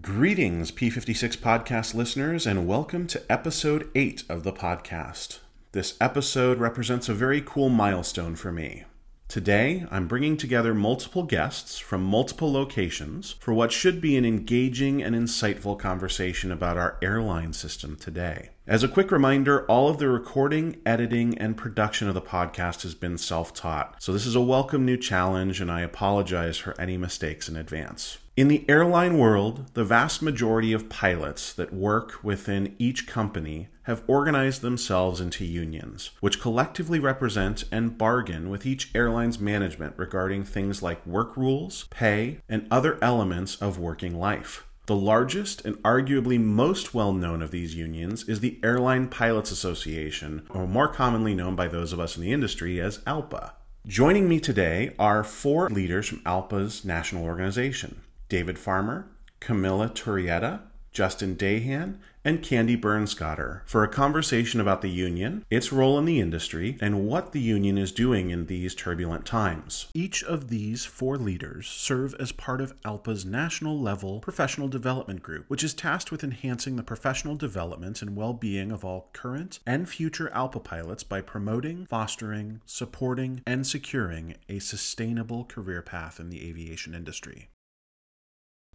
Greetings, P56 podcast listeners, and welcome to episode 8 of the podcast. This episode represents a very cool milestone for me. Today, I'm bringing together multiple guests from multiple locations for what should be an engaging and insightful conversation about our airline system today. As a quick reminder, all of the recording, editing, and production of the podcast has been self taught, so this is a welcome new challenge, and I apologize for any mistakes in advance. In the airline world, the vast majority of pilots that work within each company have organized themselves into unions, which collectively represent and bargain with each airline's management regarding things like work rules, pay, and other elements of working life. The largest and arguably most well known of these unions is the Air Line Pilots Association, or more commonly known by those of us in the industry as ALPA. Joining me today are four leaders from ALPA's national organization. David Farmer, Camilla Turrieta, Justin Dahan, and Kandy Bernskoetter for a conversation about the union, its role in the industry, and what the union is doing in these turbulent times. Each of these four leaders serve as part of ALPA's national level professional development group, which is tasked with enhancing the professional development and well being of all current and future ALPA pilots by promoting, fostering, supporting, and securing a sustainable career path in the aviation industry.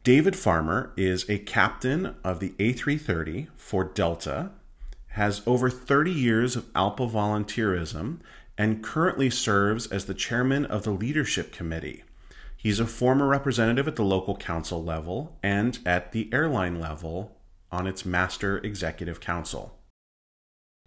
David Farmer is a captain of the A330 for Delta, has over 30 years of ALPA volunteerism, and currently serves as the chairman of the leadership committee. He's a former representative at the local council level and at the airline level on its master executive council.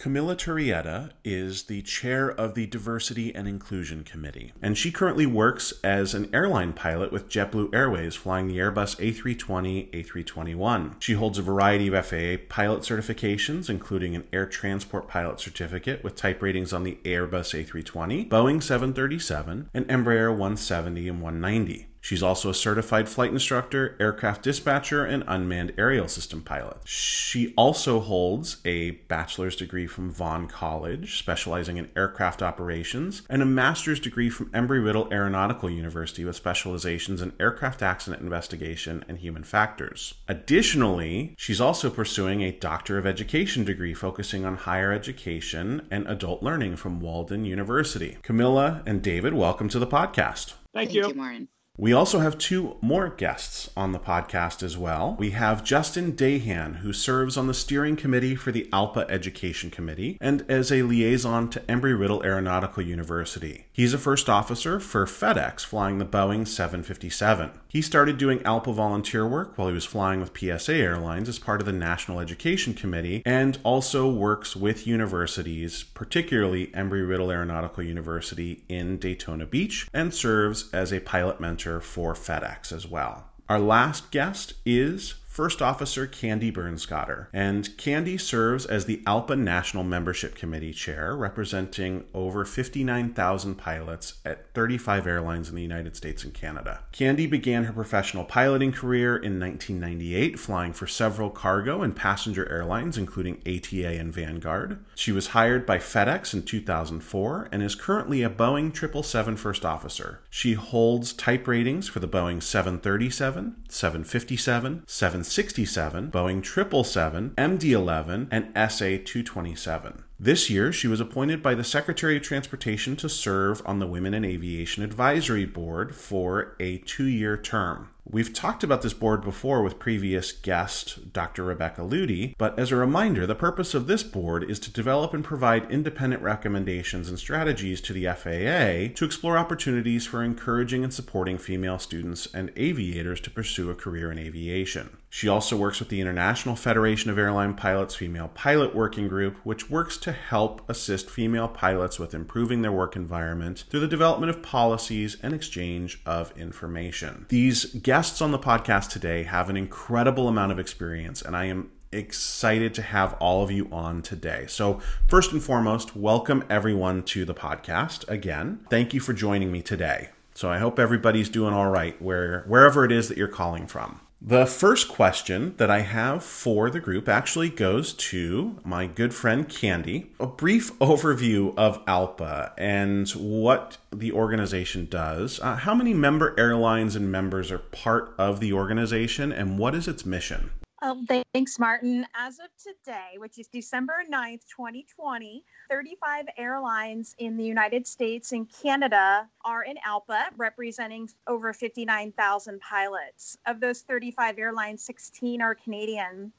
Camilla Turrieta is the chair of the Diversity and Inclusion Committee, and she currently works as an airline pilot with JetBlue Airways flying the Airbus A320, A321. She holds a variety of FAA pilot certifications, including an air transport pilot certificate with type ratings on the Airbus A320, Boeing 737, and Embraer 170 and 190. She's also a certified flight instructor, aircraft dispatcher, and unmanned aerial system pilot. She also holds a bachelor's degree from Vaughn College, specializing in aircraft operations, and a master's degree from Embry Riddle Aeronautical University with specializations in aircraft accident investigation and human factors. Additionally, she's also pursuing a Doctor of Education degree focusing on higher education and adult learning from Walden University. Camilla and David, welcome to the podcast. Thank, Thank you. you Maureen. We also have two more guests on the podcast as well. We have Justin Dahan, who serves on the steering committee for the ALPA Education Committee and as a liaison to Embry Riddle Aeronautical University. He's a first officer for FedEx flying the Boeing 757. He started doing ALPA volunteer work while he was flying with PSA Airlines as part of the National Education Committee and also works with universities, particularly Embry Riddle Aeronautical University in Daytona Beach, and serves as a pilot mentor for FedEx as well. Our last guest is First Officer Kandy Bernskoetter. And Kandy serves as the ALPA National Membership Committee Chair, representing over 59,000 pilots at 35 airlines in the United States and Canada. Kandy began her professional piloting career in 1998, flying for several cargo and passenger airlines, including ATA and Vanguard. She was hired by FedEx in 2004 and is currently a Boeing 777 First Officer. She holds type ratings for the Boeing 737, 757, 7 767, Boeing 777, MD 11, and SA 227. This year, she was appointed by the Secretary of Transportation to serve on the Women in Aviation Advisory Board for a two year term. We've talked about this board before with previous guest Dr. Rebecca Lutte, but as a reminder, the purpose of this board is to develop and provide independent recommendations and strategies to the FAA to explore opportunities for encouraging and supporting female students and aviators to pursue a career in aviation. She also works with the International Federation of Airline Pilots Female Pilot Working Group, which works to help assist female pilots with improving their work environment through the development of policies and exchange of information. These guests on the podcast today have an incredible amount of experience, and I am excited to have all of you on today. So, first and foremost, welcome everyone to the podcast again. Thank you for joining me today. So, I hope everybody's doing all right where wherever it is that you're calling from. The first question that I have for the group actually goes to my good friend Kandy. A brief overview of ALPA and what the organization does. Uh, how many member airlines and members are part of the organization, and what is its mission? Oh, thanks, Martin. As of today, which is December 9th, 2020, 35 airlines in the United States and Canada are in ALPA, representing over 59,000 pilots. Of those 35 airlines, 16 are Canadian.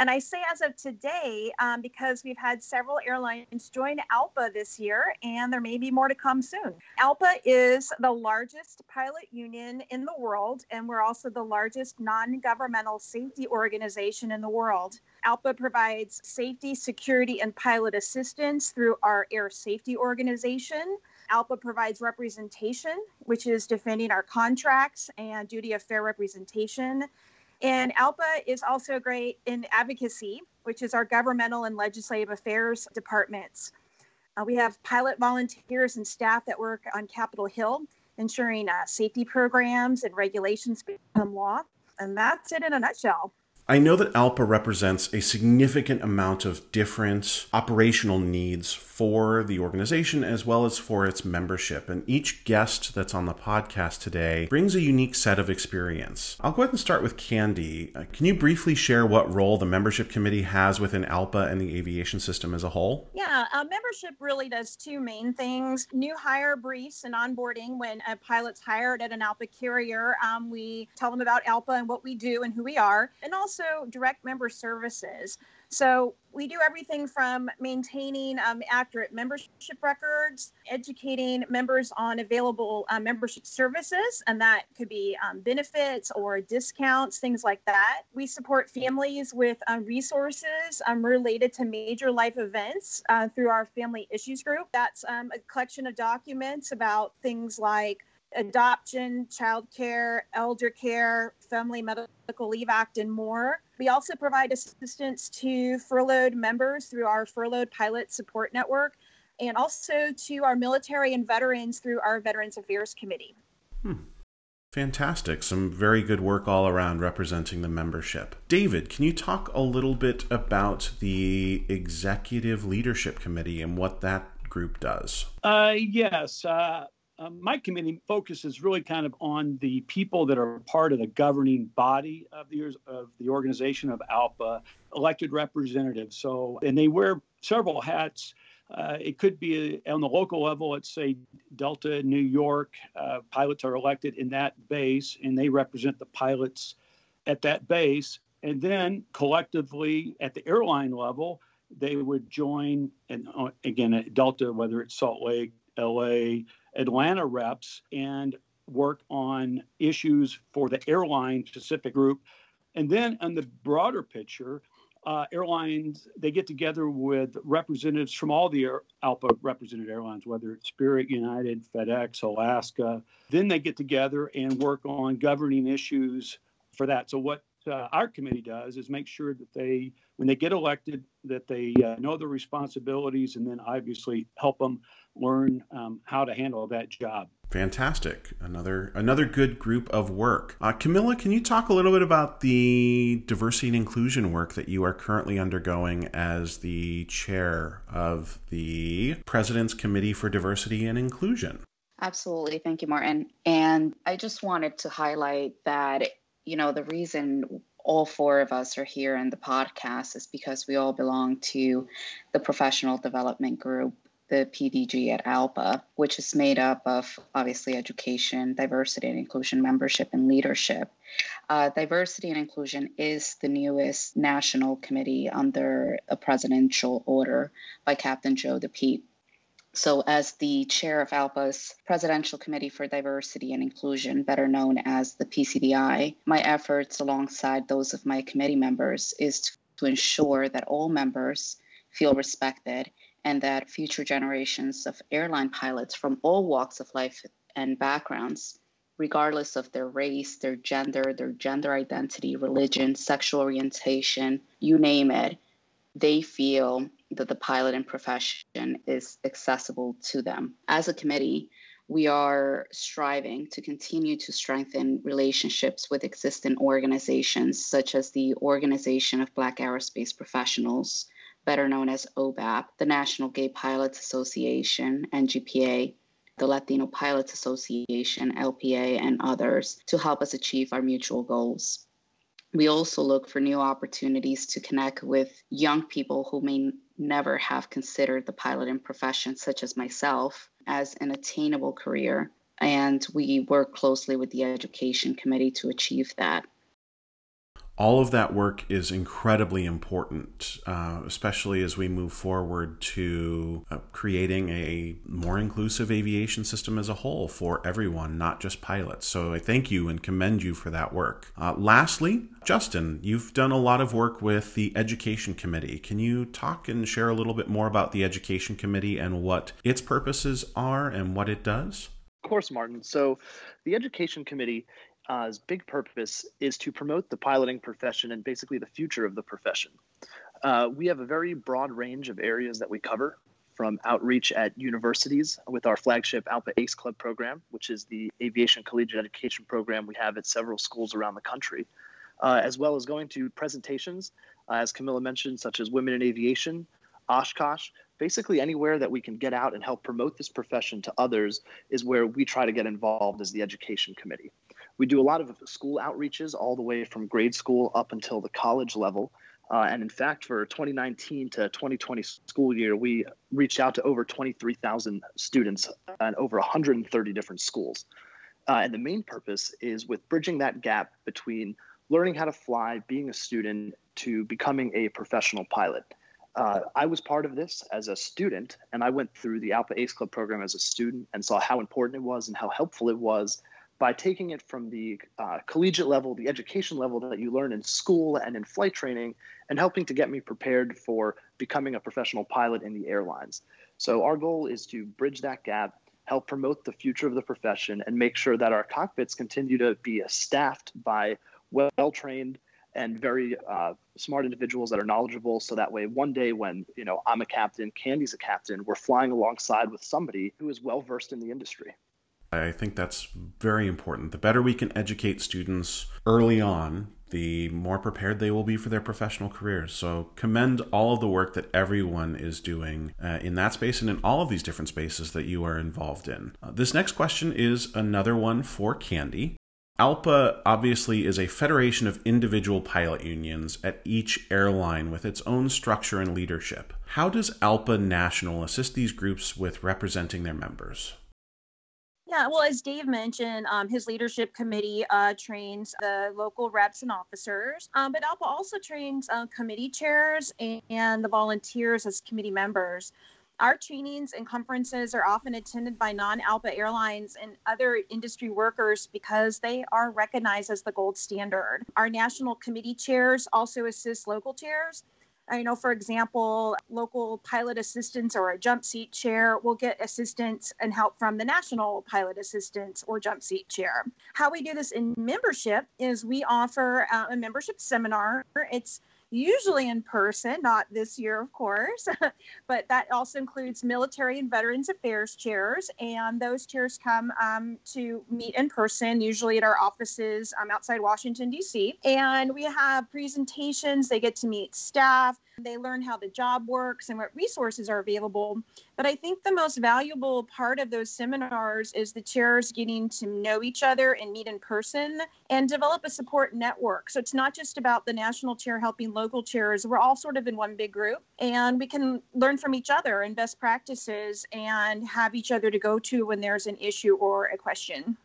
And I say as of today um, because we've had several airlines join ALPA this year, and there may be more to come soon. ALPA is the largest pilot union in the world, and we're also the largest non governmental safety organization in the world. ALPA provides safety, security, and pilot assistance through our air safety organization. ALPA provides representation, which is defending our contracts and duty of fair representation. And ALPA is also great in advocacy, which is our governmental and legislative affairs departments. Uh, we have pilot volunteers and staff that work on Capitol Hill, ensuring uh, safety programs and regulations become law. And that's it in a nutshell. I know that ALPA represents a significant amount of different operational needs for the organization as well as for its membership. And each guest that's on the podcast today brings a unique set of experience. I'll go ahead and start with Kandy. Uh, can you briefly share what role the membership committee has within ALPA and the aviation system as a whole? Yeah, uh, membership really does two main things new hire briefs and onboarding. When a pilot's hired at an ALPA carrier, um, we tell them about ALPA and what we do and who we are. And also, also direct member services. So we do everything from maintaining um, accurate membership records, educating members on available uh, membership services, and that could be um, benefits or discounts, things like that. We support families with um, resources um, related to major life events uh, through our Family Issues Group. That's um, a collection of documents about things like adoption, child care, elder care, Family Medical Leave Act, and more. We also provide assistance to furloughed members through our Furloughed Pilot Support Network and also to our military and veterans through our Veterans Affairs Committee. Hmm. Fantastic. Some very good work all around representing the membership. David, can you talk a little bit about the Executive Leadership Committee and what that group does? Uh, yes. Uh, um, my committee focuses really kind of on the people that are part of the governing body of the of the organization of ALPA, elected representatives. So, and they wear several hats. Uh, it could be a, on the local level, let's say Delta, New York. Uh, pilots are elected in that base, and they represent the pilots at that base. And then collectively at the airline level, they would join, and uh, again at Delta, whether it's Salt Lake, LA, Atlanta reps and work on issues for the airline specific group. And then on the broader picture, uh, airlines they get together with representatives from all the ALPA represented airlines, whether it's Spirit, United, FedEx, Alaska. Then they get together and work on governing issues for that. So what uh, our committee does is make sure that they, when they get elected, that they uh, know their responsibilities and then obviously help them learn um, how to handle that job. Fantastic! Another another good group of work. Uh, Camilla, can you talk a little bit about the diversity and inclusion work that you are currently undergoing as the chair of the President's Committee for Diversity and Inclusion? Absolutely, thank you, Martin. And I just wanted to highlight that you know the reason all four of us are here in the podcast is because we all belong to the professional development group the PDG at ALPA, which is made up of obviously education, diversity and inclusion, membership, and leadership. Uh, diversity and inclusion is the newest national committee under a presidential order by Captain Joe DePete. So, as the chair of ALPA's Presidential Committee for Diversity and Inclusion, better known as the PCDI, my efforts alongside those of my committee members is to ensure that all members feel respected and that future generations of airline pilots from all walks of life and backgrounds, regardless of their race, their gender, their gender identity, religion, sexual orientation, you name it, they feel that the piloting profession is accessible to them. As a committee, we are striving to continue to strengthen relationships with existing organizations such as the Organization of Black Aerospace Professionals, better known as OBAP, the National Gay Pilots Association, NGPA, the Latino Pilots Association, LPA, and others to help us achieve our mutual goals. We also look for new opportunities to connect with young people who may never have considered the piloting profession, such as myself, as an attainable career. And we work closely with the Education Committee to achieve that all of that work is incredibly important, uh, especially as we move forward to uh, creating a more inclusive aviation system as a whole for everyone, not just pilots. So I thank you and commend you for that work. Uh, lastly, Justin, you've done a lot of work with the Education Committee. Can you talk and share a little bit more about the Education Committee and what its purposes are and what it does? Of course, Martin. So, the Education Committee uh, big purpose is to promote the piloting profession and basically the future of the profession. Uh, we have a very broad range of areas that we cover from outreach at universities with our flagship ALPA ACE Club program, which is the aviation collegiate education program we have at several schools around the country, uh, as well as going to presentations, uh, as Camilla mentioned, such as Women in Aviation, Oshkosh, basically anywhere that we can get out and help promote this profession to others is where we try to get involved as the education committee. We do a lot of school outreaches all the way from grade school up until the college level. Uh, and in fact, for 2019 to 2020 school year, we reached out to over 23,000 students and over 130 different schools. Uh, and the main purpose is with bridging that gap between learning how to fly, being a student, to becoming a professional pilot. Uh, I was part of this as a student, and I went through the ALPA ACE Club program as a student and saw how important it was and how helpful it was by taking it from the uh, collegiate level, the education level that you learn in school and in flight training, and helping to get me prepared for becoming a professional pilot in the airlines. So, our goal is to bridge that gap, help promote the future of the profession, and make sure that our cockpits continue to be staffed by well trained and very uh, smart individuals that are knowledgeable so that way one day when you know i'm a captain kandy's a captain we're flying alongside with somebody who is well versed in the industry I think that's very important. The better we can educate students early on, the more prepared they will be for their professional careers. So, commend all of the work that everyone is doing uh, in that space and in all of these different spaces that you are involved in. Uh, this next question is another one for Kandy. ALPA obviously is a federation of individual pilot unions at each airline with its own structure and leadership. How does ALPA National assist these groups with representing their members? Yeah, well, as Dave mentioned, um, his leadership committee uh, trains the local reps and officers, um, but ALPA also trains uh, committee chairs and the volunteers as committee members. Our trainings and conferences are often attended by non ALPA airlines and other industry workers because they are recognized as the gold standard. Our national committee chairs also assist local chairs I know, for example, local pilot assistants or a jump seat chair will get assistance and help from the national pilot assistants or jump seat chair. How we do this in membership is we offer uh, a membership seminar. It's usually in person, not this year, of course, but that also includes military and veterans affairs chairs. And those chairs come um, to meet in person, usually at our offices um, outside Washington, D.C. And we have presentations, they get to meet staff, they learn how the job works and what resources are available. But I think the most valuable part of those seminars is the chairs getting to know each other and meet in person and develop a support network. So it's not just about the national chair helping local chairs. We're all sort of in one big group and we can learn from each other and best practices and have each other to go to when there's an issue or a question.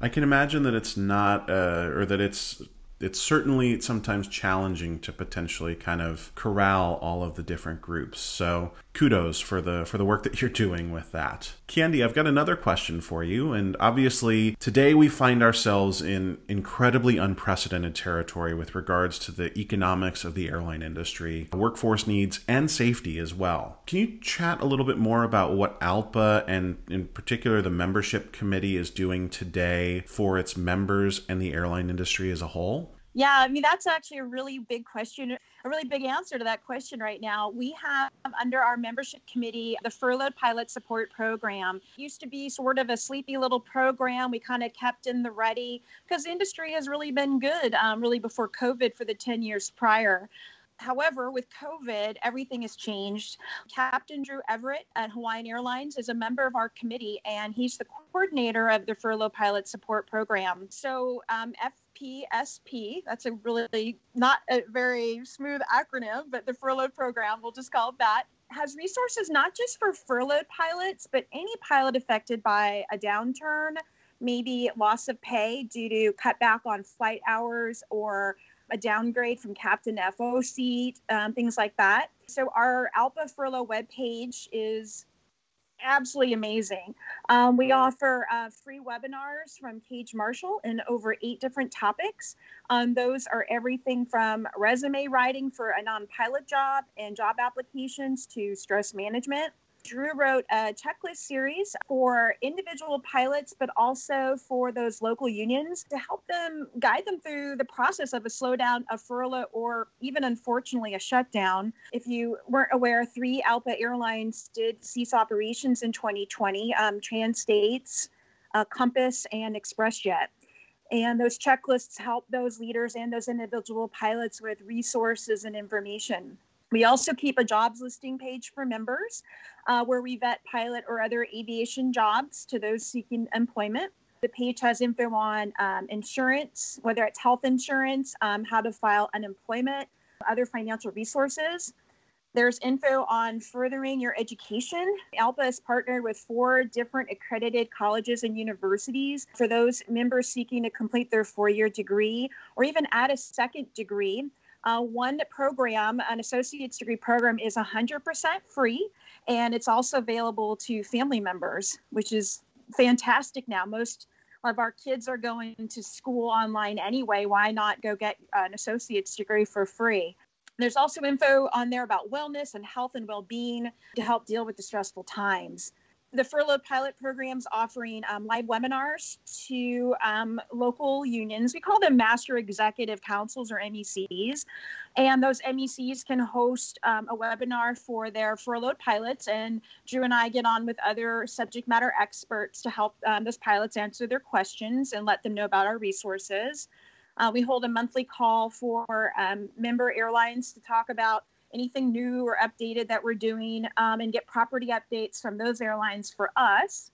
I can imagine that it's not, uh, or that it's it's certainly sometimes challenging to potentially kind of corral all of the different groups. So kudos for the for the work that you're doing with that. Kandy, I've got another question for you and obviously today we find ourselves in incredibly unprecedented territory with regards to the economics of the airline industry, workforce needs and safety as well. Can you chat a little bit more about what ALPA and in particular the membership committee is doing today for its members and the airline industry as a whole? Yeah, I mean, that's actually a really big question, a really big answer to that question right now. We have under our membership committee the Furloughed Pilot Support Program. It used to be sort of a sleepy little program we kind of kept in the ready because industry has really been good, um, really before COVID for the 10 years prior. However, with COVID, everything has changed. Captain Drew Everett at Hawaiian Airlines is a member of our committee, and he's the coordinator of the Furlough Pilot Support Program. So, um, FPSP, that's a really not a very smooth acronym, but the Furlough program, we'll just call it that, has resources not just for furloughed pilots, but any pilot affected by a downturn, maybe loss of pay due to cutback on flight hours or a downgrade from captain FO seat, um, things like that. So our ALPA furlough webpage is absolutely amazing. Um, we offer uh, free webinars from Cage Marshall in over eight different topics. Um, those are everything from resume writing for a non pilot job and job applications to stress management. Drew wrote a checklist series for individual pilots, but also for those local unions to help them guide them through the process of a slowdown, a furlough, or even unfortunately a shutdown. If you weren't aware, three ALPA airlines did cease operations in 2020 um, Trans States, uh, Compass, and ExpressJet. And those checklists help those leaders and those individual pilots with resources and information. We also keep a jobs listing page for members uh, where we vet pilot or other aviation jobs to those seeking employment. The page has info on um, insurance, whether it's health insurance, um, how to file unemployment, other financial resources. There's info on furthering your education. ALPA is partnered with four different accredited colleges and universities for those members seeking to complete their four year degree or even add a second degree. Uh, one program, an associate's degree program, is 100% free, and it's also available to family members, which is fantastic now. Most of our kids are going to school online anyway. Why not go get an associate's degree for free? There's also info on there about wellness and health and well being to help deal with the stressful times the furloughed pilot programs offering um, live webinars to um, local unions. We call them master executive councils or MECs. And those MECs can host um, a webinar for their furloughed pilots. And Drew and I get on with other subject matter experts to help um, those pilots answer their questions and let them know about our resources. Uh, we hold a monthly call for um, member airlines to talk about anything new or updated that we're doing um, and get property updates from those airlines for us.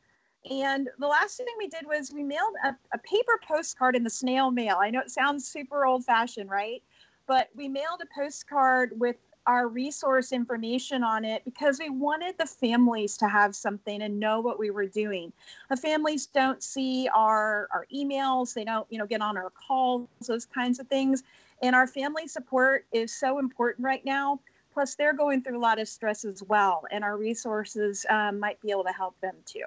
And the last thing we did was we mailed a, a paper postcard in the snail mail. I know it sounds super old fashioned, right? But we mailed a postcard with our resource information on it because we wanted the families to have something and know what we were doing. The families don't see our our emails, they don't, you know, get on our calls, those kinds of things. And our family support is so important right now. Plus, they're going through a lot of stress as well, and our resources um, might be able to help them too.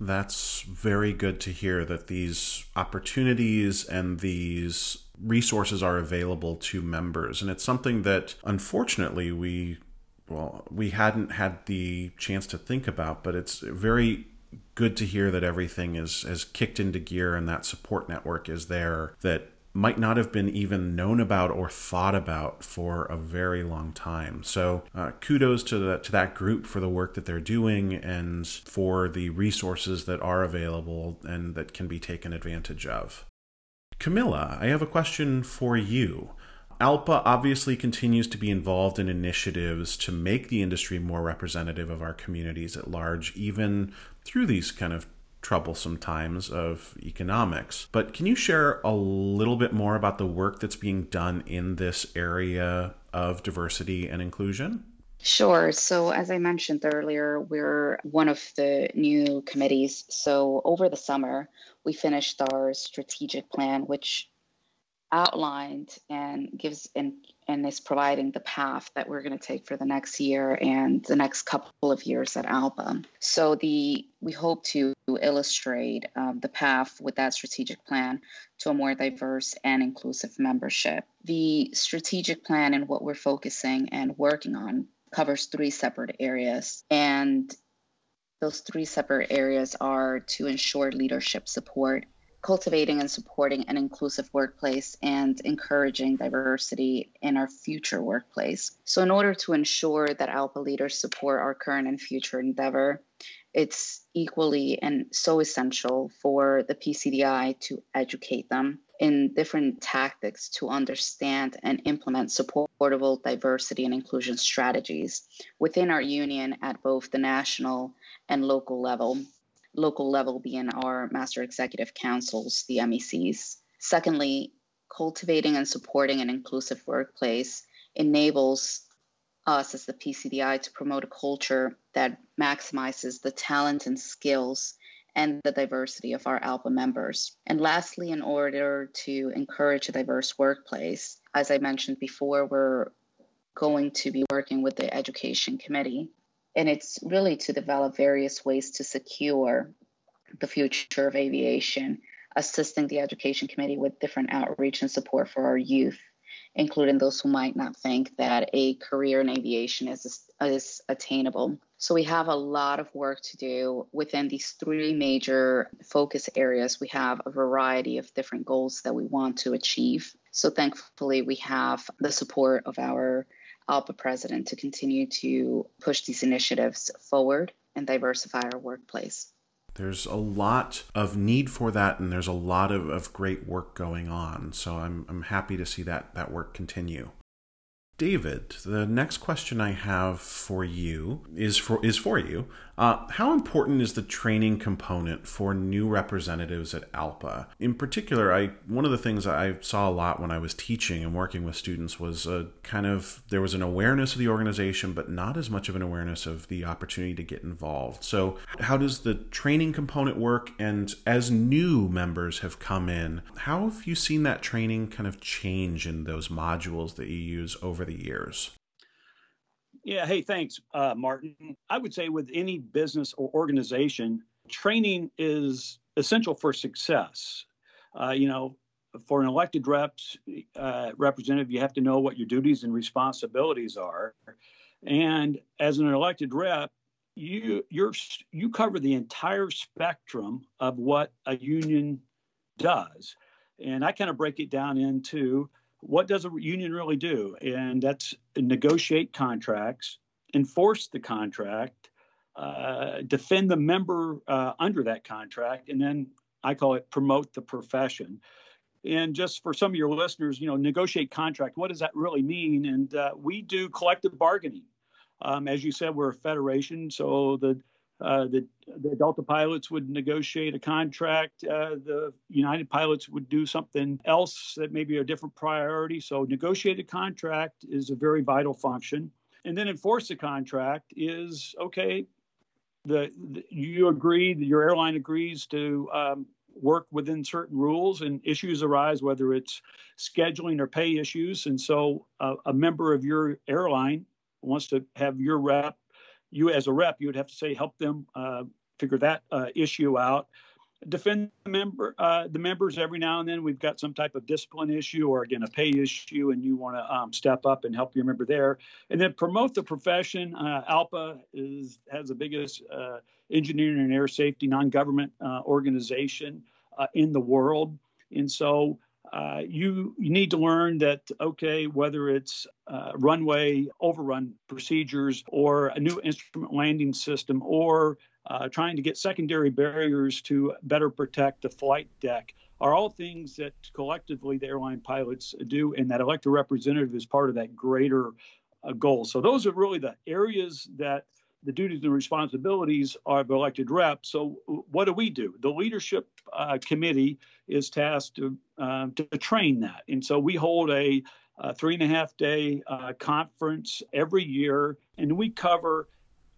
That's very good to hear that these opportunities and these resources are available to members. And it's something that unfortunately we well, we hadn't had the chance to think about, but it's very good to hear that everything is has kicked into gear and that support network is there that might not have been even known about or thought about for a very long time. So, uh, kudos to, the, to that group for the work that they're doing and for the resources that are available and that can be taken advantage of. Camilla, I have a question for you. ALPA obviously continues to be involved in initiatives to make the industry more representative of our communities at large, even through these kind of troublesome times of economics. But can you share a little bit more about the work that's being done in this area of diversity and inclusion? Sure. So, as I mentioned earlier, we're one of the new committees. So, over the summer, we finished our strategic plan, which outlined and gives and, and is providing the path that we're going to take for the next year and the next couple of years at ALPA. So the we hope to illustrate um, the path with that strategic plan to a more diverse and inclusive membership. The strategic plan and what we're focusing and working on covers three separate areas and those three separate areas are to ensure leadership support cultivating and supporting an inclusive workplace and encouraging diversity in our future workplace. So, in order to ensure that ALPA leaders support our current and future endeavor, it's equally and so essential for the PCDI to educate them in different tactics to understand and implement supportable diversity and inclusion strategies within our union at both the national and local level local level our master executive councils, the MECs. Secondly, cultivating and supporting an inclusive workplace enables us as the PCDI to promote a culture that maximizes the talent and skills and the diversity of our ALPA members. And lastly, in order to encourage a diverse workplace, as I mentioned before, we're going to be working with the Education Committee and it's really to develop various ways to secure the future of aviation, assisting the Education Committee with different outreach and support for our youth, including those who might not think that a career in aviation is, is attainable. So we have a lot of work to do within these three major focus areas. We have a variety of different goals that we want to achieve. So thankfully, we have the support of our ALPA president to continue to push these initiatives forward and diversify our workplace. There's a lot of need for that, and there's a lot of, of great work going on. So I'm, I'm happy to see that, that work continue. David, the next question I have for you is for is for you. Uh, how important is the training component for new representatives at ALPA? In particular, I one of the things I saw a lot when I was teaching and working with students was a kind of there was an awareness of the organization, but not as much of an awareness of the opportunity to get involved. So, how does the training component work? And as new members have come in, how have you seen that training kind of change in those modules that you use over the years? Yeah. Hey, thanks, uh, Martin. I would say with any business or organization, training is essential for success. Uh, you know, for an elected reps uh, representative, you have to know what your duties and responsibilities are. And as an elected rep, you you're you cover the entire spectrum of what a union does. And I kind of break it down into what does a union really do? And that's negotiate contracts, enforce the contract, uh, defend the member uh, under that contract, and then I call it promote the profession. And just for some of your listeners, you know, negotiate contract, what does that really mean? And uh, we do collective bargaining. Um, as you said, we're a federation, so the uh, the, the Delta pilots would negotiate a contract. Uh, the United pilots would do something else that may be a different priority. So, negotiate a contract is a very vital function. And then enforce the contract is okay. The, the you agree, that your airline agrees to um, work within certain rules, and issues arise whether it's scheduling or pay issues. And so, uh, a member of your airline wants to have your rep you as a rep, you would have to say help them uh, figure that uh, issue out. Defend the member, uh, the members every now and then. We've got some type of discipline issue or again a pay issue, and you want to um, step up and help your member there. And then promote the profession. Uh, ALPA is has the biggest uh, engineering and air safety non-government uh, organization in the world, and so uh, you, you need to learn that, okay, whether it's uh, runway overrun procedures or a new instrument landing system or uh, trying to get secondary barriers to better protect the flight deck are all things that collectively the airline pilots do, and that elected representative is part of that greater uh, goal. So those are really the areas that the duties and responsibilities of elected reps. So, what do we do? The leadership uh, committee is tasked to, uh, to train that. And so, we hold a, a three and a half day uh, conference every year, and we cover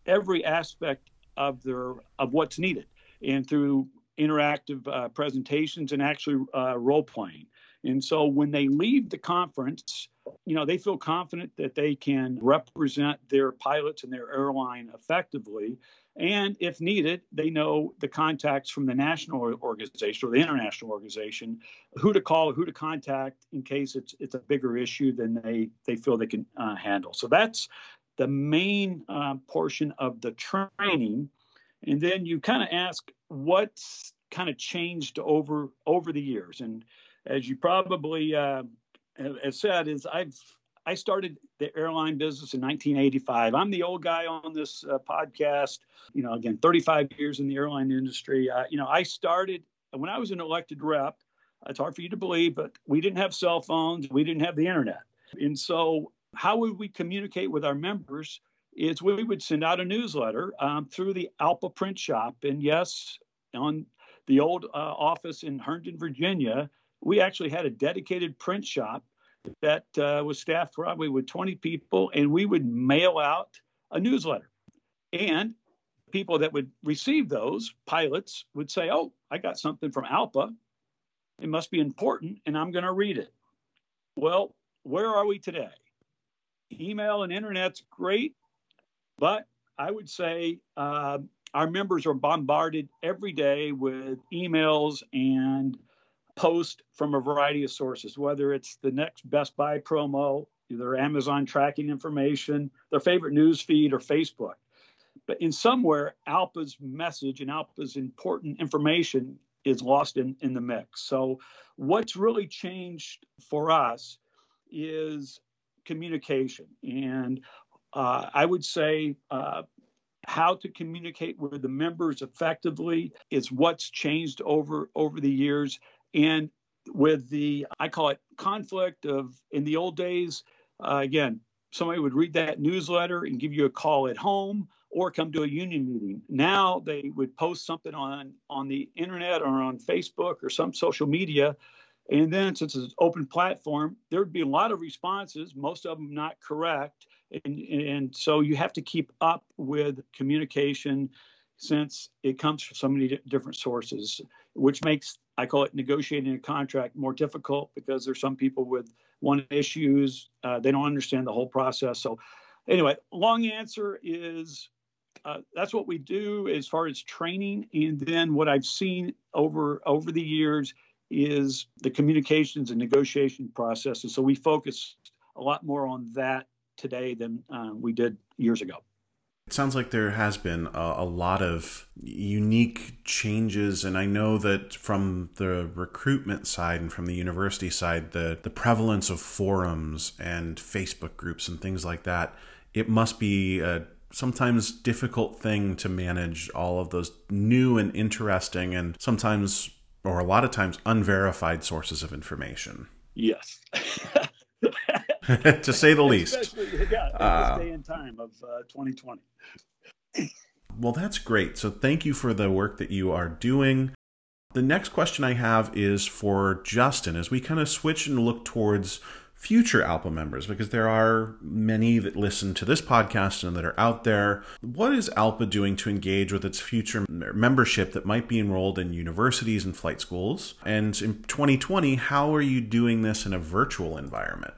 every aspect of their of what's needed, and through interactive uh, presentations and actually uh, role playing. And so, when they leave the conference, you know, they feel confident that they can represent their pilots and their airline effectively. And if needed, they know the contacts from the national organization or the international organization, who to call, who to contact in case it's it's a bigger issue than they they feel they can uh, handle. So that's the main uh, portion of the training. And then you kind of ask, what's kind of changed over over the years. And as you probably uh, have said, is I've I started the airline business in 1985. I'm the old guy on this uh, podcast. You know, again, 35 years in the airline industry. Uh, you know, I started when I was an elected rep. It's hard for you to believe, but we didn't have cell phones. We didn't have the internet. And so, how would we communicate with our members? Is we would send out a newsletter um, through the ALPA print shop. And yes, on the old uh, office in Herndon, Virginia, we actually had a dedicated print shop that uh, was staffed probably with 20 people, and we would mail out a newsletter. And people that would receive those pilots would say, Oh, I got something from ALPA. It must be important, and I'm going to read it. Well, where are we today? Email and internet's great, but I would say uh, our members are bombarded every day with emails and posts from a variety of sources, whether it's the next Best Buy promo, their Amazon tracking information, their favorite news feed, or Facebook. But in somewhere, ALPA's message and ALPA's important information is lost in, in the mix. So, what's really changed for us is communication. And uh, I would say uh, how to communicate with the members effectively is what's changed over over the years and with the i call it conflict of in the old days uh, again somebody would read that newsletter and give you a call at home or come to a union meeting. Now they would post something on on the internet or on facebook or some social media. And then since it's an open platform there would be a lot of responses most of them not correct. And, and so you have to keep up with communication since it comes from so many different sources, which makes I call it negotiating a contract more difficult because there's some people with one issues uh, they don't understand the whole process. So anyway, long answer is uh, that's what we do as far as training, and then what I've seen over over the years is the communications and negotiation processes. So we focus a lot more on that today than uh, we did years ago. It sounds like there has been a, a, lot of unique changes, and I know that from the recruitment side and from the university side, the the prevalence of forums and Facebook groups and things like that, it must be a sometimes difficult thing to manage all of those new and interesting and sometimes or a lot of times unverified sources of information. Yes. to say the least. Yeah, uh, day and time of uh, 2020. well, that's great. So thank you for the work that you are doing. The next question I have is for Justin as we kind of switch and look towards future ALPA members because there are many that listen to this podcast and that are out there. What is ALPA doing to engage with its future membership that might be enrolled in universities and flight schools? And in 2020, how are you doing this in a virtual environment?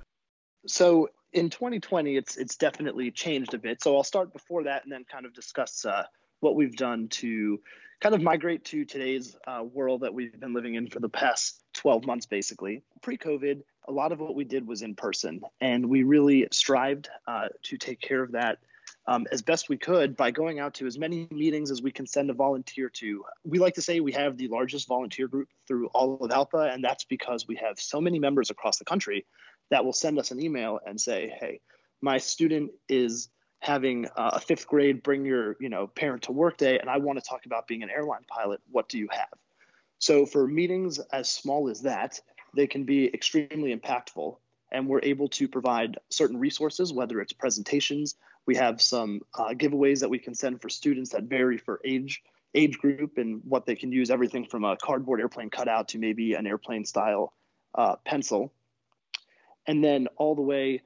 So in 2020, it's it's definitely changed a bit. So I'll start before that and then kind of discuss uh, what we've done to kind of migrate to today's uh, world that we've been living in for the past 12 months, basically. Pre-COVID, a lot of what we did was in person, and we really strived uh, to take care of that um, as best we could by going out to as many meetings as we can send a volunteer to. We like to say we have the largest volunteer group through all of ALPA, and that's because we have so many members across the country that will send us an email and say, hey, my student is having uh, a fifth grade bring your you know parent to work day and i want to talk about being an airline pilot. What do you have? So for meetings as small as that they can be extremely impactful and we're able to provide certain resources whether it's presentations. We have some uh, giveaways that we can send for students that vary for age age group and what they can use everything from a cardboard airplane cutout to maybe an airplane style uh, pencil and then all the way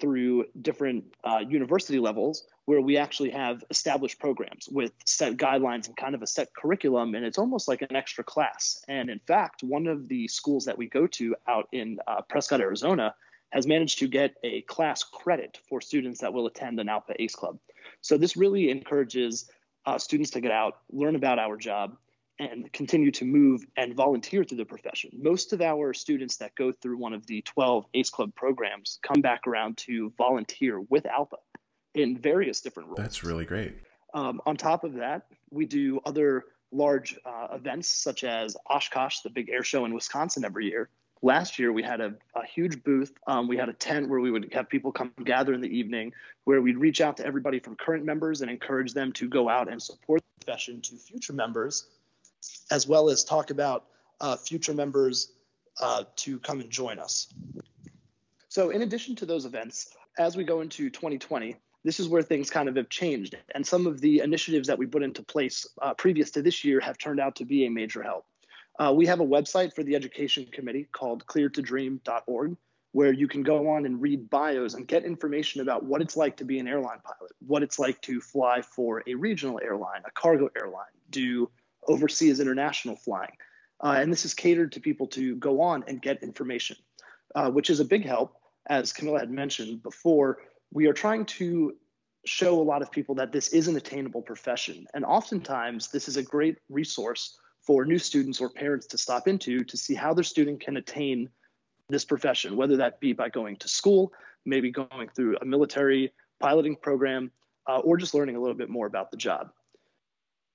through different uh, university levels where we actually have established programs with set guidelines and kind of a set curriculum and it's almost like an extra class. And in fact one of the schools that we go to out in uh, prescott arizona has managed to get a class credit for students that will attend an ALPA ace club. So this really encourages uh, students to get out learn about our job and continue to move and volunteer through the profession. Most of our students that go through one of the 12 ACE Club programs come back around to volunteer with ALPA in various different roles. That's really great. Um, on top of that, we do other large uh, events such as Oshkosh, the big air show in Wisconsin every year. Last year, we had a, a huge booth. Um, we had a tent where we would have people come gather in the evening, where we'd reach out to everybody from current members and encourage them to go out and support the profession to future members, as well as talk about uh, future members uh, to come and join us. So, in addition to those events, as we go into 2020, this is where things kind of have changed. And some of the initiatives that we put into place uh, previous to this year have turned out to be a major help. Uh, we have a website for the Education Committee called clearedtodream.org, where you can go on and read bios and get information about what it's like to be an airline pilot, what it's like to fly for a regional airline, a cargo airline, do overseas international flying. Uh, and this is catered to people to go on and get information, uh, which is a big help. As Camilla had mentioned before, we are trying to show a lot of people that this is an attainable profession. And oftentimes, this is a great resource for new students or parents to stop into to see how their student can attain this profession, whether that be by going to school, maybe going through a military piloting program, uh, or just learning a little bit more about the job.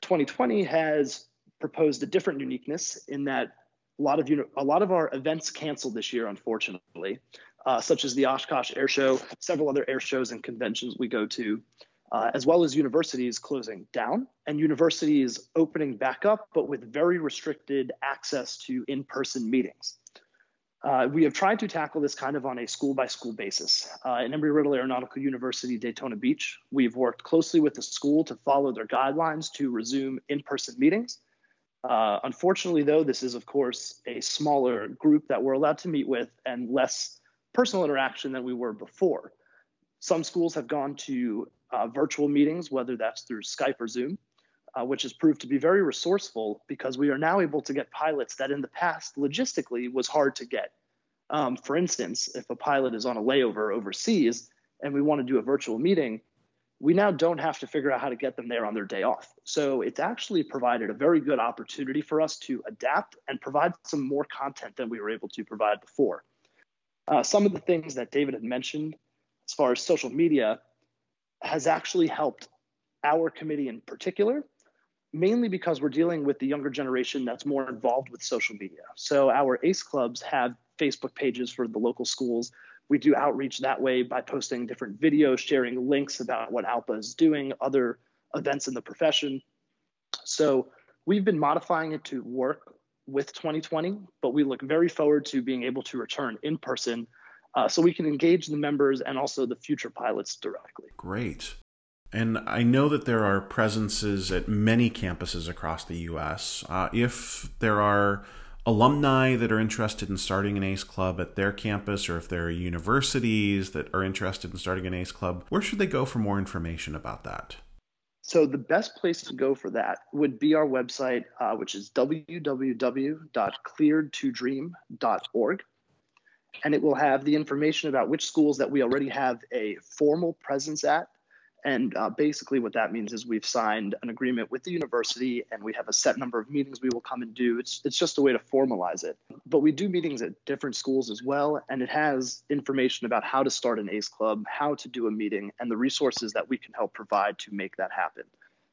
2020 has proposed a different uniqueness in that a lot of a lot of our events canceled this year, unfortunately, uh, such as the Oshkosh Air Show, several other air shows and conventions we go to uh, as well as universities closing down and universities opening back up, but with very restricted access to in person meetings. Uh, we have tried to tackle this kind of on a school by school basis. Uh, at Embry Riddle Aeronautical University, Daytona Beach, we've worked closely with the school to follow their guidelines to resume in person meetings. Uh, unfortunately, though, this is, of course, a smaller group that we're allowed to meet with and less personal interaction than we were before. Some schools have gone to uh, virtual meetings, whether that's through Skype or Zoom, uh, which has proved to be very resourceful because we are now able to get pilots that in the past logistically was hard to get. Um, for instance, if a pilot is on a layover overseas and we want to do a virtual meeting, we now don't have to figure out how to get them there on their day off. So it's actually provided a very good opportunity for us to adapt and provide some more content than we were able to provide before. Uh, some of the things that David had mentioned as far as social media has actually helped our committee in particular, mainly because we're dealing with the younger generation that's more involved with social media. So our ACE clubs have Facebook pages for the local schools. We do outreach that way by posting different videos, sharing links about what ALPA is doing, other events in the profession. So we've been modifying it to work with 2020, but we look very forward to being able to return in person uh, so we can engage the members and also the future pilots directly. Great. And I know that there are presences at many campuses across the U.S. Uh, if there are alumni that are interested in starting an ACE club at their campus, or if there are universities that are interested in starting an ACE club, where should they go for more information about that? So, the best place to go for that would be our website, uh, which is www.clearedtodream.org and it will have the information about which schools that we already have a formal presence at. And uh, basically, what that means is we've signed an agreement with the university and we have a set number of meetings we will come and do. It's, it's just a way to formalize it. But we do meetings at different schools as well. And it has information about how to start an ACE club, how to do a meeting, and the resources that we can help provide to make that happen.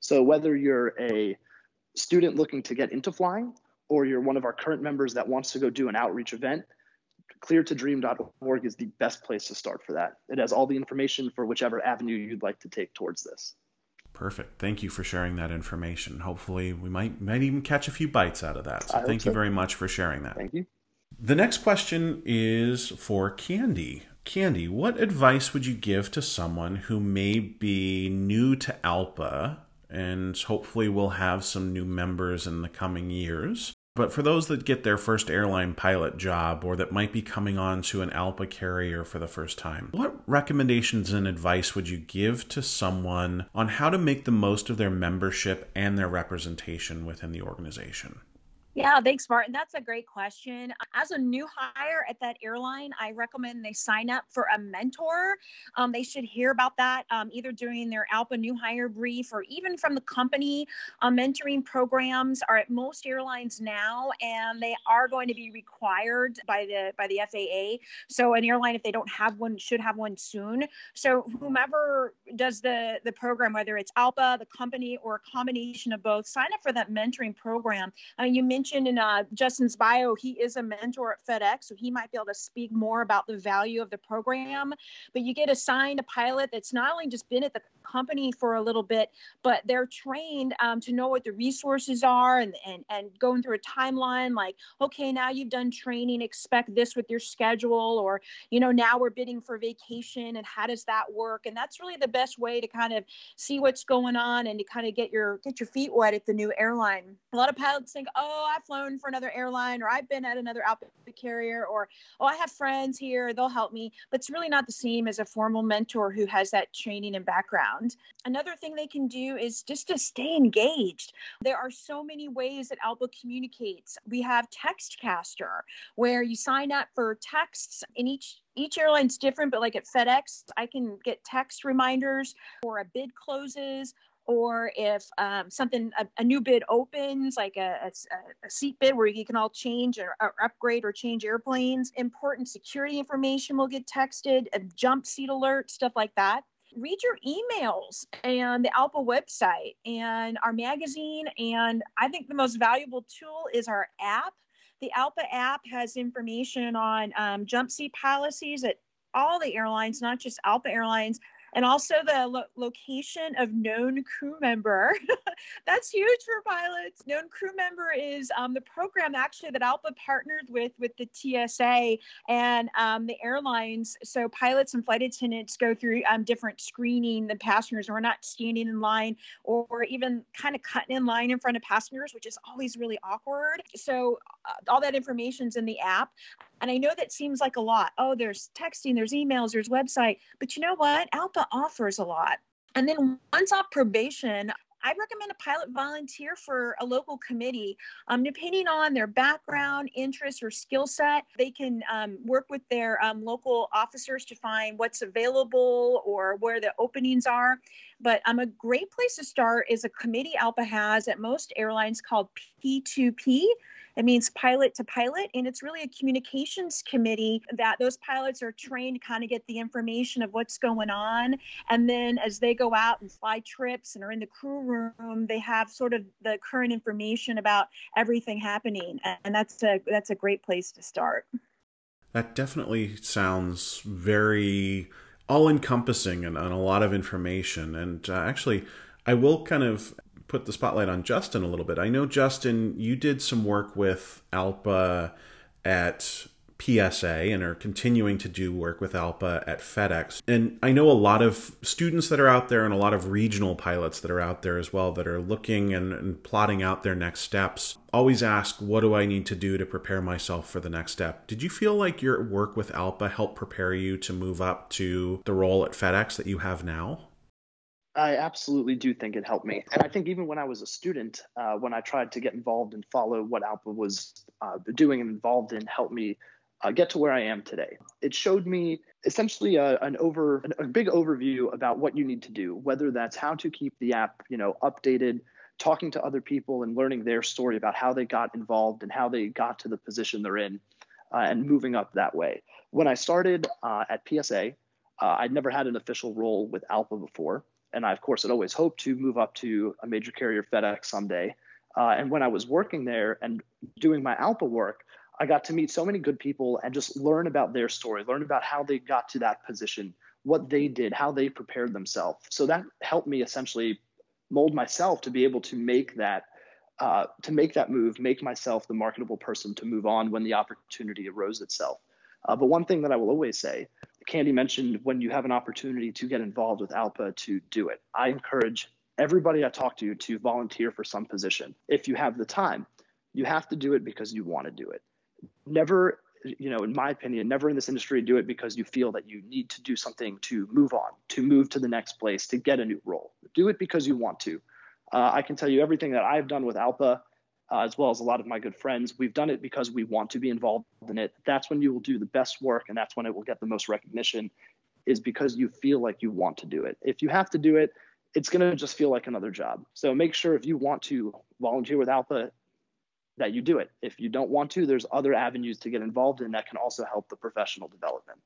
So, whether you're a student looking to get into flying or you're one of our current members that wants to go do an outreach event, clearedtodream.org is the best place to start for that. It has all the information for whichever avenue you'd like to take towards this. Perfect. Thank you for sharing that information. Hopefully, we might might even catch a few bites out of that. So, thank so. you very much for sharing that. Thank you. The next question is for Kandy. Kandy, what advice would you give to someone who may be new to ALPA and hopefully we'll have some new members in the coming years? But for those that get their first airline pilot job or that might be coming on to an ALPA carrier for the first time, what recommendations and advice would you give to someone on how to make the most of their membership and their representation within the organization? Yeah, thanks, Martin. That's a great question. As a new hire at that airline, I recommend they sign up for a mentor. Um, they should hear about that um, either during their ALPA new hire brief or even from the company. Um, mentoring programs are at most airlines now, and they are going to be required by the by the FAA. So an airline, if they don't have one, should have one soon. So whomever does the the program, whether it's ALPA, the company, or a combination of both, sign up for that mentoring program. I mean, you mentioned mentioned in uh, Justin's bio, he is a mentor at FedEx, so he might be able to speak more about the value of the program. But you get assigned a pilot that's not only just been at the company for a little bit, but they're trained um, to know what the resources are and, and, and going through a timeline like, okay, now you've done training, expect this with your schedule, or, you know, now we're bidding for vacation and how does that work? And that's really the best way to kind of see what's going on and to kind of get your get your feet wet at the new airline. A lot of pilots think, oh, I've flown for another airline or I've been at another outfit carrier or oh, I have friends here, they'll help me. But it's really not the same as a formal mentor who has that training and background. Another thing they can do is just to stay engaged. There are so many ways that ALPA communicates. We have Textcaster where you sign up for texts in each each airline's different, but like at FedEx, I can get text reminders for a bid closes or if um, something a, a, new bid opens like a, a, a, seat bid where you can all change or, or, upgrade or change airplanes important security information will get texted a jump seat alert stuff like that. Read your emails and the alpa website and our magazine and i think the most valuable tool is our app. The alpa app has information on um, jump seat policies at all the airlines not just alpa airlines and also the lo- location of known crew member. That's huge for pilots. Known crew member is um, the program actually that ALPA partnered with with the TSA and um, the airlines. So pilots and flight attendants go through um, different screening than passengers. We're not standing in line or even kind of cutting in line in front of passengers, which is always really awkward. So uh, all that information's in the app. And I know that seems like a lot. Oh, there's texting, there's emails, there's website. But you know what? ALPA offers a lot. And then once off probation, I recommend a pilot volunteer for a local committee. Um, depending on their background, interest, or skill set, they can um, work with their um, local officers to find what's available or where the openings are. But um, a great place to start is a committee ALPA has at most airlines called P2P. It means pilot to pilot, and it's really a communications committee that those pilots are trained to kind of get the information of what's going on. And then as they go out and fly trips and are in the crew room, they have sort of the current information about everything happening. And that's a that's a great place to start. That definitely sounds very all encompassing and, and, a lot of information. And uh, actually, I will kind of put the spotlight on Justin a little bit. I know Justin, you did some work with Alpa at PSA and are continuing to do work with ALPA at FedEx. And I know a lot of students that are out there and a lot of regional pilots that are out there as well that are looking and, and, plotting out their next steps always ask, What do I need to do to prepare myself for the next step? Did you feel like your work with ALPA helped prepare you to move up to the role at FedEx that you have now? I absolutely do think it helped me. And I think even when I was a student, uh, when I tried to get involved and follow what ALPA was uh, doing and involved in, helped me uh, get to where I am today. It showed me essentially a, an over a big overview about what you need to do, whether that's how to keep the app, you know, updated, talking to other people and learning their story about how they got involved and how they got to the position they're in, uh, and moving up that way. When I started uh, at PSA, uh, I'd never had an official role with ALPA before and I, of course, had always hoped to move up to a major carrier FedEx someday. Uh, and when I was working there and doing my ALPA work, I got to meet so many good people and just learn about their story, learn about how they got to that position, what they did, how they prepared themselves. So that helped me essentially mold myself to be able to make that uh, to make that move, make myself the marketable person to move on when the opportunity arose itself. Uh, but one thing that I will always say Kandy mentioned when you have an opportunity to get involved with ALPA to do it. I encourage everybody I talk to to volunteer for some position. If you have the time, you have to do it because you want to do it. Never, you know, in my opinion, never in this industry do it because you feel that you need to do something to move on, to move to the next place, to get a new role. Do it because you want to. Uh, I can tell you everything that I've done with ALPA uh, as well as a lot of my good friends. We've done it because we want to be involved in it. That's when you will do the best work, and that's when it will get the most recognition, is because you feel like you want to do it. If you have to do it, it's going to just feel like another job. So make sure if you want to volunteer with ALPA, that you do it. If you don't want to, there's other avenues to get involved in that can also help the professional development.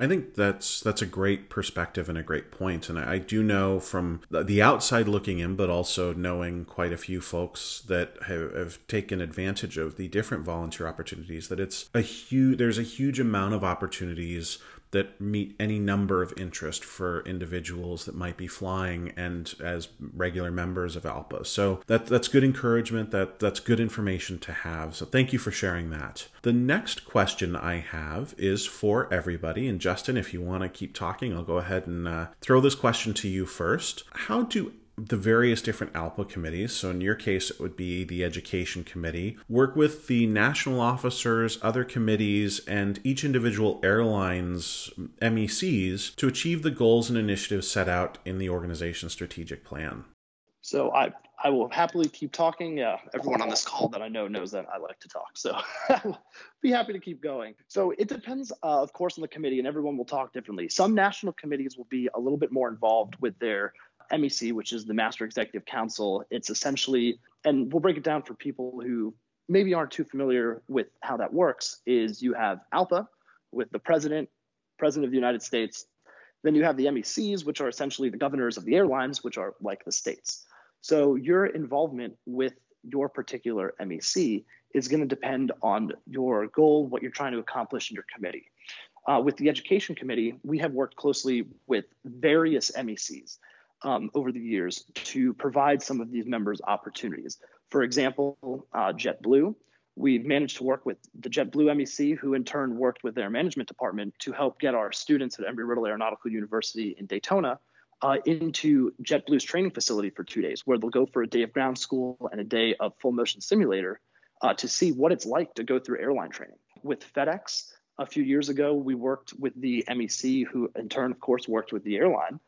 I think that's that's a great perspective and a great point. And I do know from the outside looking in, but also knowing quite a few folks that have, have taken advantage of the different volunteer opportunities, that it's a huge there's a huge amount of opportunities that meet any number of interest for individuals that might be flying and as regular members of ALPA. So that that's good encouragement. That that's good information to have. So thank you for sharing that. The next question I have is for everybody. And Justin, if you want to keep talking, I'll go ahead and uh, throw this question to you first. How do the various different ALPA committees, so in your case, it would be the Education Committee, work with the national officers, other committees, and each individual airline's MECs to achieve the goals and initiatives set out in the organization's strategic plan. So I I will happily keep talking. Uh, everyone on this call that I know knows that I like to talk, so be happy to keep going. So it depends, uh, of course, on the committee, and everyone will talk differently. Some national committees will be a little bit more involved with their MEC, which is the Master Executive Council. It's essentially, and we'll break it down for people who maybe aren't too familiar with how that works, is you have ALPA with the president, president of the United States. Then you have the MECs, which are essentially the governors of the airlines, which are like the states. So your involvement with your particular MEC is going to depend on your goal, what you're trying to accomplish in your committee. Uh, with the Education Committee, we have worked closely with various MECs um, over the years to provide some of these members opportunities. For example, uh, JetBlue, we've managed to work with the JetBlue MEC, who in turn worked with their management department to help get our students at Embry-Riddle Aeronautical University in Daytona uh, into JetBlue's training facility for two days, where they'll go for a day of ground school and a day of full motion simulator uh, to see what it's like to go through airline training. With FedEx, a few years ago, we worked with the MEC, who in turn, of course, worked with the airline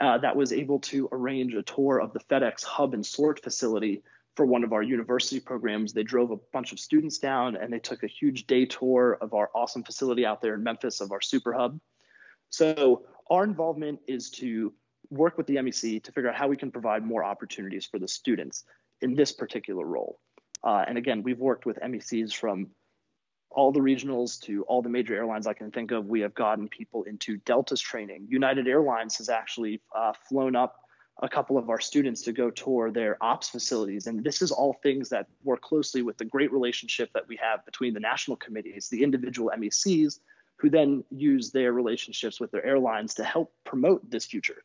uh, that was able to arrange a tour of the FedEx hub and sort facility for one of our university programs. They drove a bunch of students down and they took a huge day tour of our awesome facility out there in Memphis of our super hub. So our involvement is to work with the MEC to figure out how we can provide more opportunities for the students in this particular role. Uh, and again, we've worked with MECs from all the regionals to all the major airlines I can think of, we have gotten people into Delta's training. United Airlines has actually uh, flown up a couple of our students to go tour their ops facilities. And this is all things that work closely with the great relationship that we have between the national committees, the individual MECs, who then use their relationships with their airlines to help promote this future.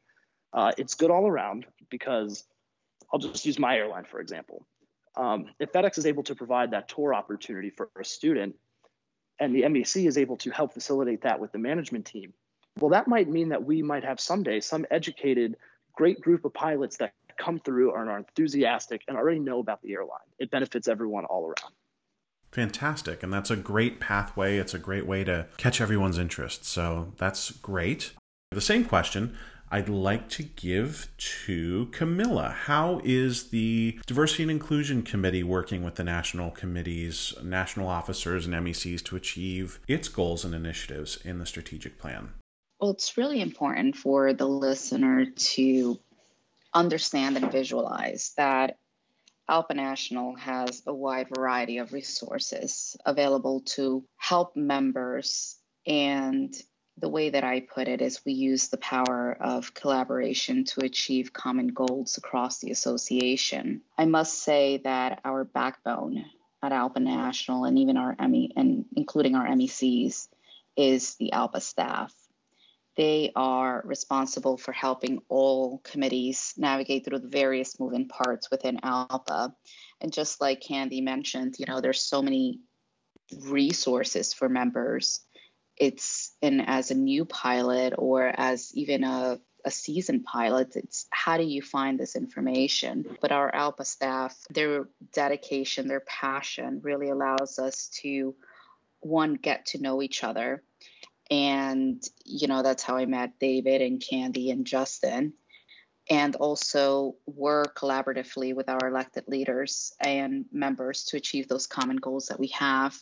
Uh, it's good all around because I'll just use my airline, for example. Um, if FedEx is able to provide that tour opportunity for a student, and the MEC is able to help facilitate that with the management team, well, that might mean that we might have someday some educated, great group of pilots that come through and are enthusiastic and already know about the airline. It benefits everyone all around. Fantastic. And that's a great pathway. It's a great way to catch everyone's interest. So that's great. The same question I'd like to give to Camilla. How is the Diversity and Inclusion Committee working with the national committees, national officers, and MECs to achieve its goals and initiatives in the strategic plan? Well, it's really important for the listener to understand and visualize that ALPA National has a wide variety of resources available to help members and the way that I put it is we use the power of collaboration to achieve common goals across the association. I must say that our backbone at ALPA National and even our ME and including our MECs is the ALPA staff. They are responsible for helping all committees navigate through the various moving parts within ALPA. And just like Kandy mentioned, you know, there's so many resources for members it's in as a new pilot or as even a a seasoned pilot, it's how do you find this information? But our ALPA staff, their dedication, their passion really allows us to, one, get to know each other. And, you know, that's how I met David and Kandy and Justin. and also work collaboratively with our elected leaders and members to achieve those common goals that we have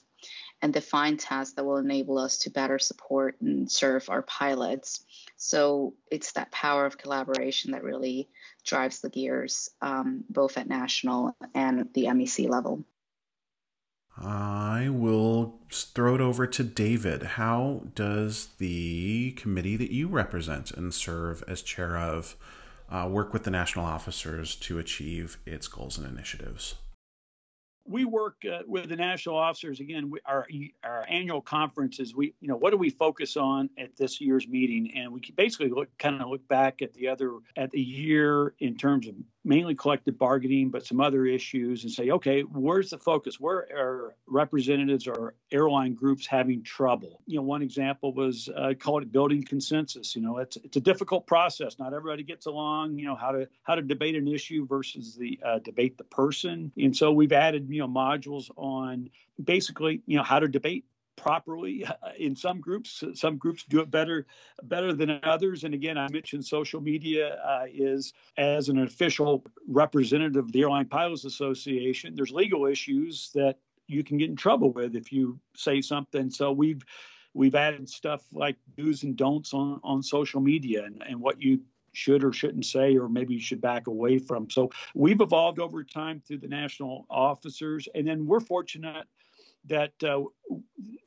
and define tasks that will enable us to better support and serve our pilots. So it's that power of collaboration that really drives the gears, um, both at national and the MEC level. I will throw it over to David. How does the committee that you represent and serve as chair of uh, work with the national officers to achieve its goals and initiatives? We work uh, with the national officers. Again we, our our annual conferences we you know what do we focus on at this year's meeting? And we basically look kind of look back at the other at the year in terms of mainly collective bargaining but some other issues and say okay where's the focus? Where are representatives or airline groups having trouble? You know one example was uh, call it building consensus. You know it's it's a difficult process. Not everybody gets along you know how to how to debate an issue versus the uh, debate the person. And so we've added you know modules on basically you know how to debate properly in some groups some groups do it better better than others. And again i mentioned social media uh, is as an official representative of the airline pilots association there's legal issues that you can get in trouble with if you say something. So we've we've added stuff like do's and don'ts on on social media and, and what you should or shouldn't say, or maybe you should back away from. So we've evolved over time through the national officers, and then we're fortunate that uh,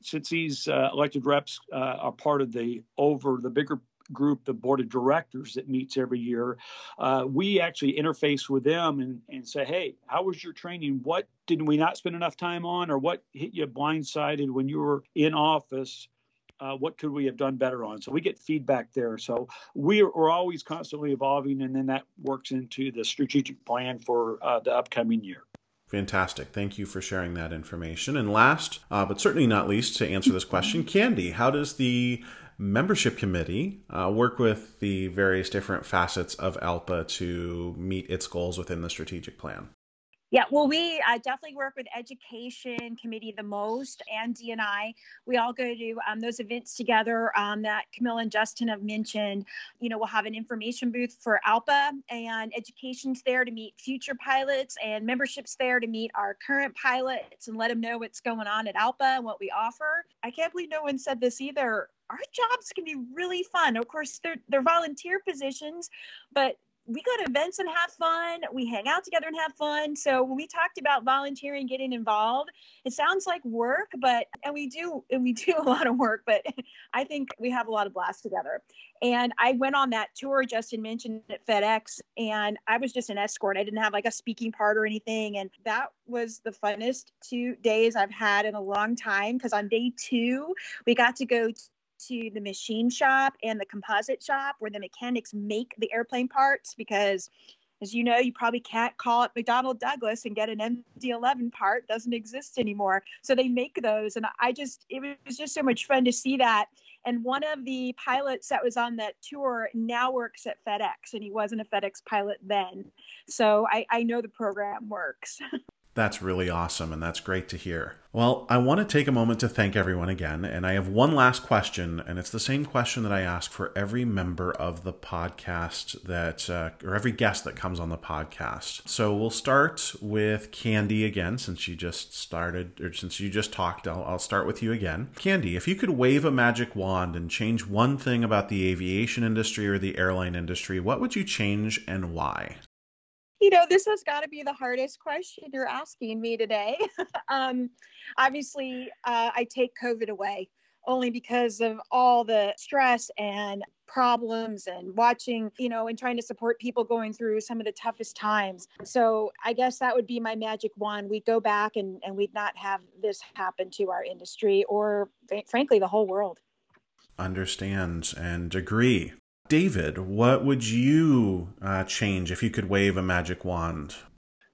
since these uh, elected reps uh, are part of the over the bigger group, the board of directors that meets every year, uh, we actually interface with them and, and say, hey, how was your training? What didn't we not spend enough time on, or what hit you blindsided when you were in office? uh, what could we have done better on? So we get feedback there. So we are, we're always constantly evolving, and then that works into the strategic plan for uh, the upcoming year. Fantastic. Thank you for sharing that information. And last, uh, but certainly not least, to answer this question, Kandy, how does the membership committee uh, work with the various different facets of ALPA to meet its goals within the strategic plan? Yeah, well, we uh, definitely work with Education Committee the most and DNI. We all go to um, those events together um, that Camilla and Justin have mentioned. You know, we'll have an information booth for ALPA, and Education's there to meet future pilots, and membership's there to meet our current pilots and let them know what's going on at ALPA and what we offer. I can't believe no one said this either our jobs can be really fun. Of course, they're they're volunteer positions, but we go to events and have fun. We hang out together and have fun. So when we talked about volunteering, getting involved, it sounds like work, but and we do and we do a lot of work, but I think we have a lot of blast together. And I went on that tour Justin mentioned at FedEx, and I was just an escort. I didn't have like a speaking part or anything, and that was the funnest two days I've had in a long time. Because on day two, we got to go to the machine shop and the composite shop where the mechanics make the airplane parts because as you know, you probably can't call up McDonnell Douglas and get an MD11 part. Doesn't exist anymore. So they make those, and I just it was just so much fun to see that. And one of the pilots that was on that tour now works at FedEx, and he wasn't a FedEx pilot then. So I, I know the program works. That's really awesome, and that's great to hear. Well, I want to take a moment to thank everyone again, and I have one last question, and it's the same question that I ask for every member of the podcast that, uh, or every guest that comes on the podcast. So we'll start with Kandy again, since you just started, or since you just talked, I'll, I'll start with you again. Kandy, if you could wave a magic wand and change one thing about the aviation industry or the airline industry, what would you change and why? You know, this has got to be the hardest question you're asking me today. um, obviously, uh, I take COVID away only because of all the stress and problems and watching, you know, and trying to support people going through some of the toughest times. So I guess that would be my magic wand. We'd go back and, and we'd not have this happen to our industry or, frankly, the whole world. Understands and agree. David, what would you uh, change if you could wave a magic wand?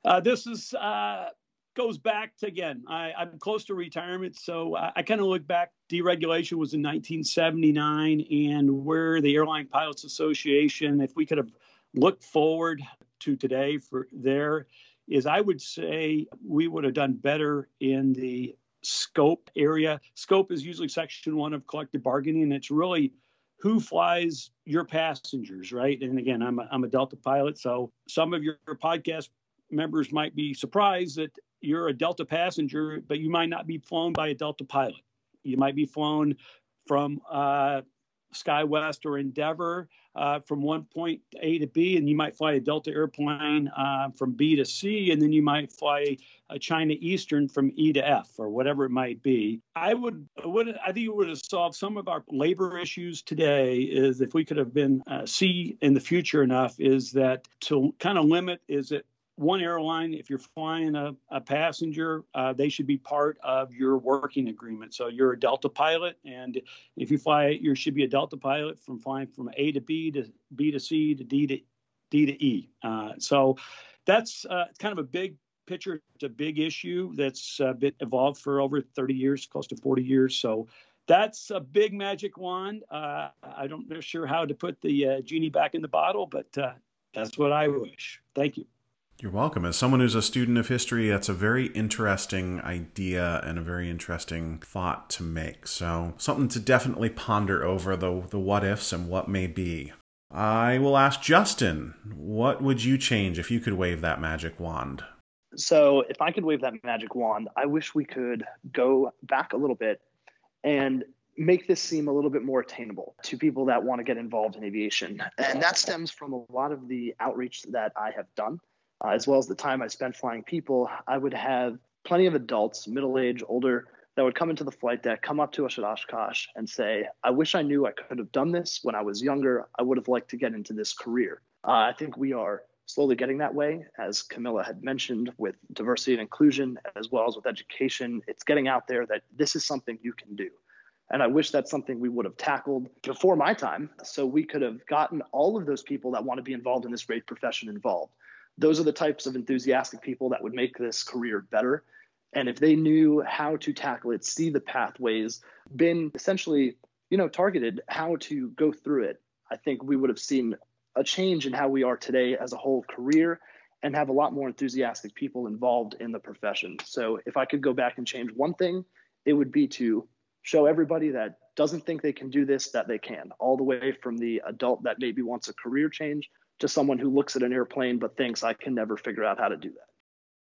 Uh, this is uh, goes back to again. I, am close to retirement, so I, I kind of look back. Deregulation was in 1979, and where the Air Line Pilots Association, if we could have looked forward to today for there, is I would say we would have done better in the scope area. Scope is usually section one of collective bargaining, and it's really who flies your passengers, right? And again, I'm a, I'm a Delta pilot, so some of your podcast members might be surprised that you're a Delta passenger, but you might not be flown by a Delta pilot. You might be flown from uh, SkyWest or Endeavor uh, from one point A to B, and you might fly a Delta airplane uh, from B to C, and then you might fly a China Eastern from E to F or whatever it might be. I would, would I think it would have solved some of our labor issues today. Is if we could have been uh, C in the future enough, is that to kind of limit is it one airline, if you're flying a, a passenger, uh, they should be part of your working agreement. So you're a Delta pilot, and if you fly, you should be a Delta pilot from flying from A to B to B to C to D to D to E. Uh, so that's uh, kind of a big picture. It's a big issue that's uh, been evolved for over 30 years, close to 40 years. So that's a big magic wand. Uh, I don't know sure how to put the uh, genie back in the bottle, but that's what I wish. Thank you. You're welcome. As someone who's a student of history, that's a very interesting idea and a very interesting thought to make. So, something to definitely ponder over the, the what ifs and what may be. I will ask Justin, what would you change if you could wave that magic wand? So, if I could wave that magic wand, I wish we could go back a little bit and make this seem a little bit more attainable to people that want to get involved in aviation. And that stems from a lot of the outreach that I have done uh, as well as the time I spent flying people, I would have plenty of adults, middle age, older, that would come into the flight deck, come up to us at Oshkosh and say, I wish I knew I could have done this when I was younger. I would have liked to get into this career. Uh, I think we are slowly getting that way, as Camilla had mentioned, with diversity and inclusion, as well as with education. It's getting out there that this is something you can do. And I wish that's something we would have tackled before my time. So we could have gotten all of those people that want to be involved in this great profession involved those are the types of enthusiastic people that would make this career better. And if they knew how to tackle it, see the pathways, been essentially, you know, targeted how to go through it, I think we would have seen a change in how we are today as a whole career and have a lot more enthusiastic people involved in the profession. So if I could go back and change one thing, it would be to show everybody that doesn't think they can do this that they can, all the way from the adult that maybe wants a career change to someone who looks at an airplane but thinks I can never figure out how to do that.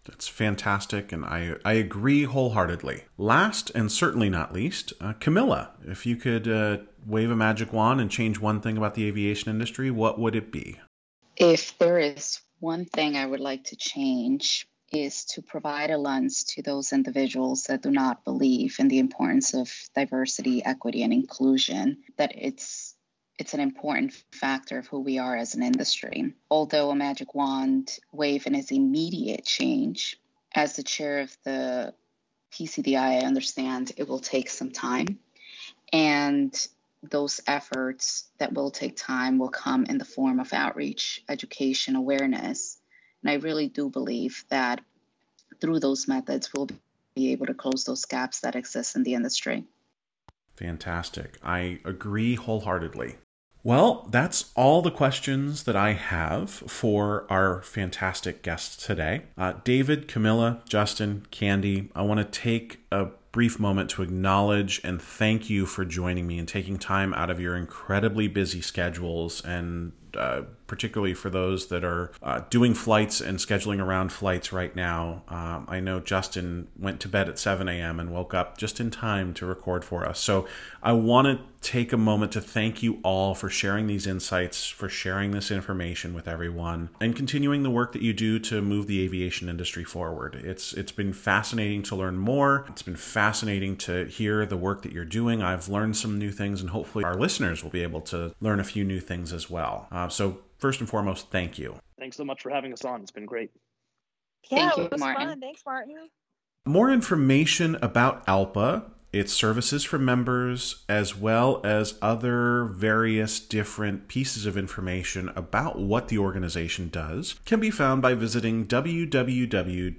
That's fantastic, and I, I agree wholeheartedly. Last and certainly not least, uh, Camilla, if you could uh, wave a magic wand and change one thing about the aviation industry, what would it be? If there is one thing I would like to change, is to provide a lens to those individuals that do not believe in the importance of diversity, equity, and inclusion, that it's it's an important factor of who we are as an industry. Although a magic wand wave and is immediate change, as the chair of the PCDI, I understand it will take some time. And those efforts that will take time will come in the form of outreach, education, awareness. And I really do believe that through those methods, we'll be able to close those gaps that exist in the industry. Fantastic. I agree wholeheartedly. Well, that's all the questions that I have for our fantastic guests today. Uh, David, Camilla, Justin, Kandy, I want to take a brief moment to acknowledge and thank you for joining me and taking time out of your incredibly busy schedules and uh, particularly for those that are uh, doing flights and scheduling around flights right now. Um, I know Justin went to bed at 7 a.m. and woke up just in time to record for us. So I want to take a moment to thank you all for sharing these insights, for sharing this information with everyone, and continuing the work that you do to move the aviation industry forward. It's it's been fascinating to learn more. It's been fascinating to hear the work that you're doing. I've learned some new things, and hopefully our listeners will be able to learn a few new things as well. Uh, so first and foremost, thank you. Thanks so much for having us on. It's been great. Yeah, Thank you, it was Martin. fun. Thanks, Martin. More information about ALPA, its services for members, as well as other various different pieces of information about what the organization does, can be found by visiting www.alpa.org.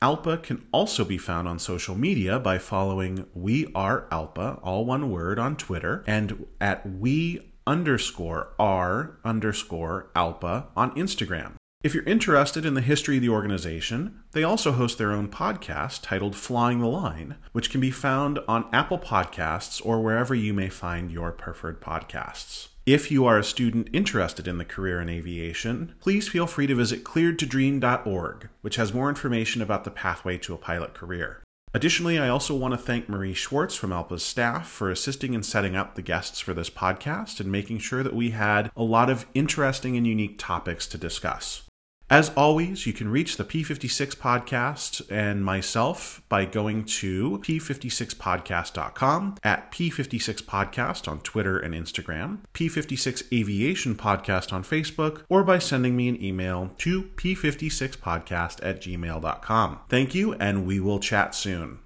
ALPA can also be found on social media by following We Are ALPA, all one word, on Twitter, and at We underscore R underscore ALPA on Instagram. If you're interested in the history of the organization, they also host their own podcast titled Flying the Line, which can be found on Apple Podcasts or wherever you may find your preferred podcasts. If you are a student interested in the career in aviation, please feel free to visit clearedtodream.org, which has more information about the pathway to a pilot career. Additionally, I also want to thank Marie Schwartz from ALPA's staff for assisting in setting up the guests for this podcast and making sure that we had a lot of interesting and unique topics to discuss. As always, you can reach the P56 podcast and myself by going to p56podcast.com, at p56podcast on Twitter and Instagram, p56 aviation podcast on Facebook, or by sending me an email to p56podcast at gmail.com. Thank you, and we will chat soon.